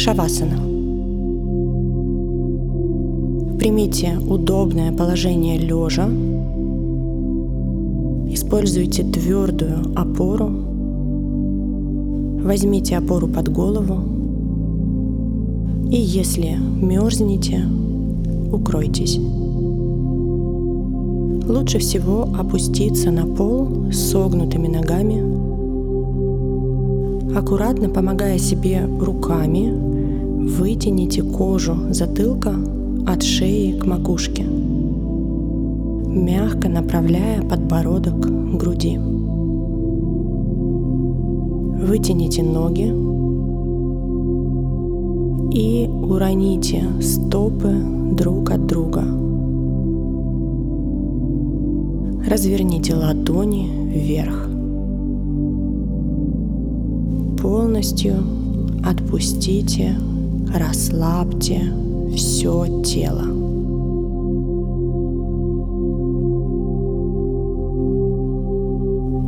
Шавасана. Примите удобное положение лежа. Используйте твердую опору. Возьмите опору под голову. И если мерзнете, укройтесь. Лучше всего опуститься на пол с согнутыми ногами, аккуратно помогая себе руками, вытяните кожу затылка от шеи к макушке, мягко направляя подбородок к груди. Вытяните ноги и уроните стопы друг от друга. Разверните ладони вверх. Полностью отпустите, расслабьте все тело.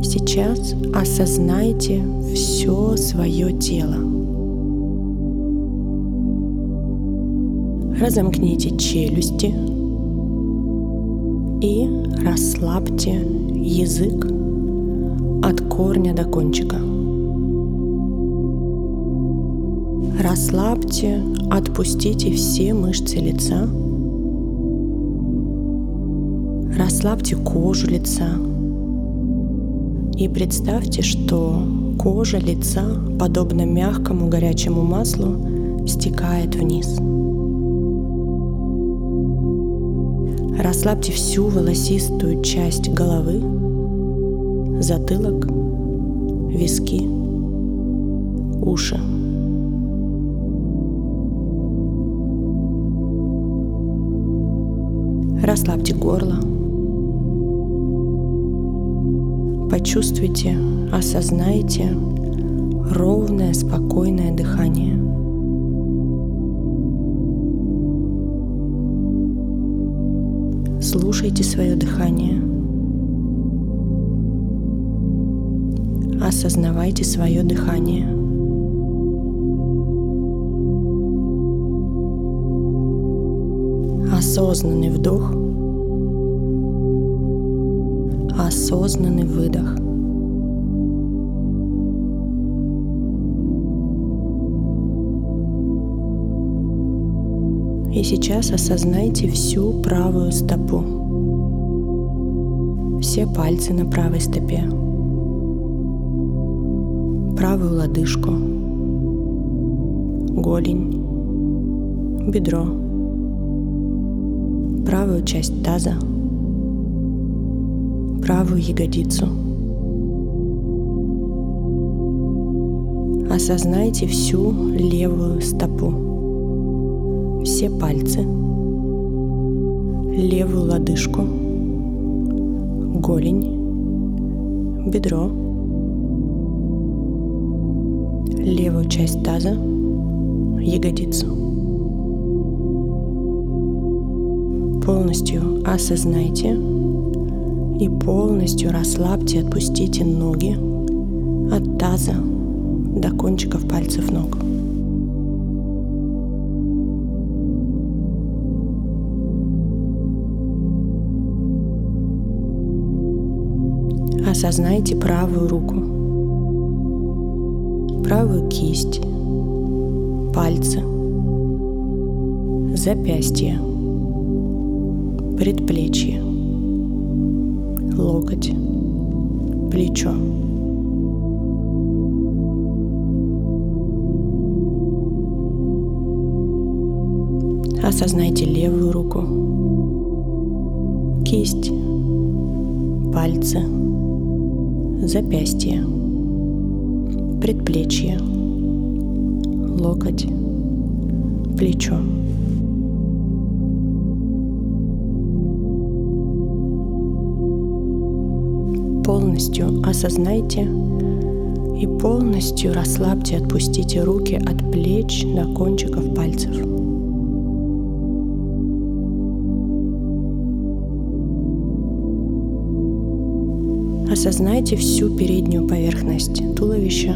Сейчас осознайте все свое тело. Разомкните челюсти и расслабьте язык от корня до кончика. Расслабьте, отпустите все мышцы лица. Расслабьте кожу лица. И представьте, что кожа лица, подобно мягкому горячему маслу, стекает вниз. Расслабьте всю волосистую часть головы, затылок, виски, уши. Расслабьте горло. Почувствуйте, осознайте ровное, спокойное дыхание. Слушайте свое дыхание. Осознавайте свое дыхание. Осознанный вдох, осознанный выдох. И сейчас осознайте всю правую стопу, все пальцы на правой стопе, правую лодыжку, голень, бедро, правую часть таза, правую ягодицу. Осознайте всю левую стопу все пальцы, левую лодыжку, голень, бедро, левую часть таза, ягодицу. Полностью осознайте и полностью расслабьте, отпустите ноги от таза до кончиков пальцев ног. Осознайте правую руку, правую кисть, пальцы, запястье, предплечье, локоть, плечо. Осознайте левую руку, кисть, пальцы, запястье, предплечье, локоть, плечо. Полностью осознайте и полностью расслабьте, отпустите руки от плеч до кончиков пальцев. Осознайте всю переднюю поверхность туловища.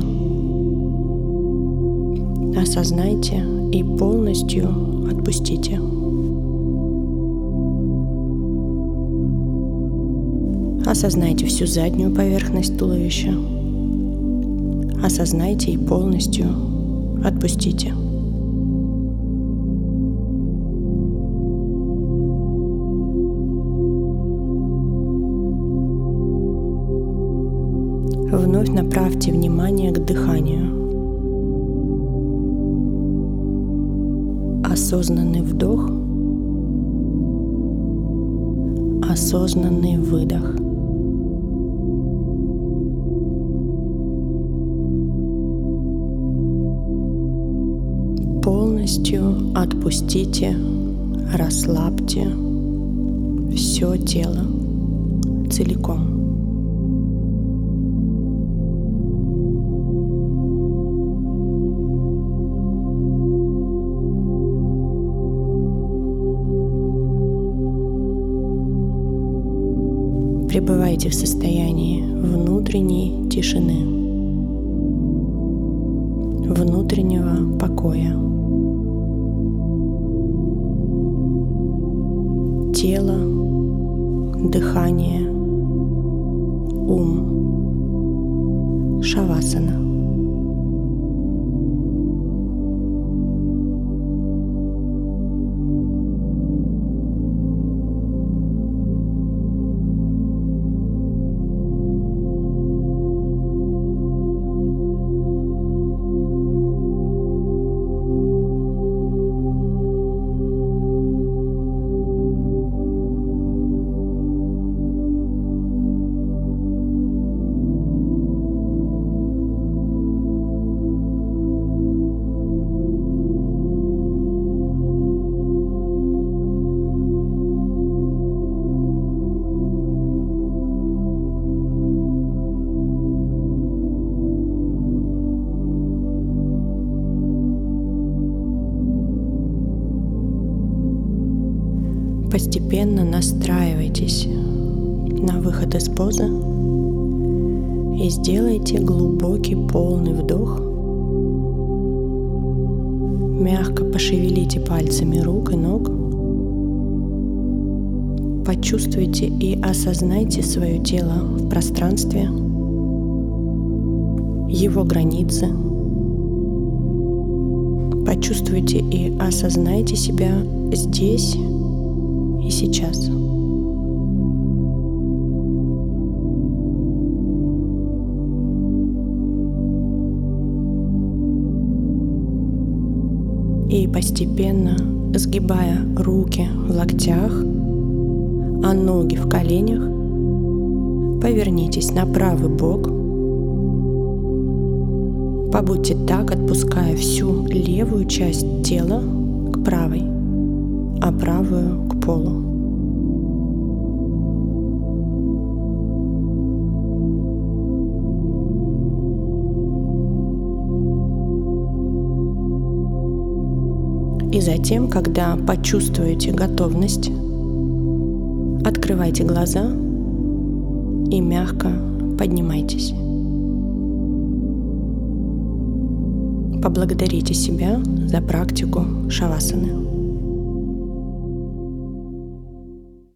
осознайте и полностью отпустите. Осознайте всю заднюю поверхность туловища. Осознайте и полностью отпустите. Вновь направьте внимание к дыханию. Осознанный вдох, осознанный выдох. Полностью отпустите, расслабьте все тело целиком. Пребывайте в состоянии внутренней тишины, внутреннего покоя. Тело, дыхание, ум, шавасана. Постепенно настраивайтесь на выход из позы и сделайте глубокий полный вдох. Мягко пошевелите пальцами рук и ног. Почувствуйте и осознайте свое тело в пространстве, его границы. Почувствуйте и осознайте себя здесь и сейчас. И постепенно, сгибая руки в локтях, а ноги в коленях, повернитесь на правый бок. Побудьте так, отпуская всю левую часть тела к правой, правую полу. И затем, когда почувствуете готовность, открывайте глаза и мягко поднимайтесь. Поблагодарите себя за практику шавасаны.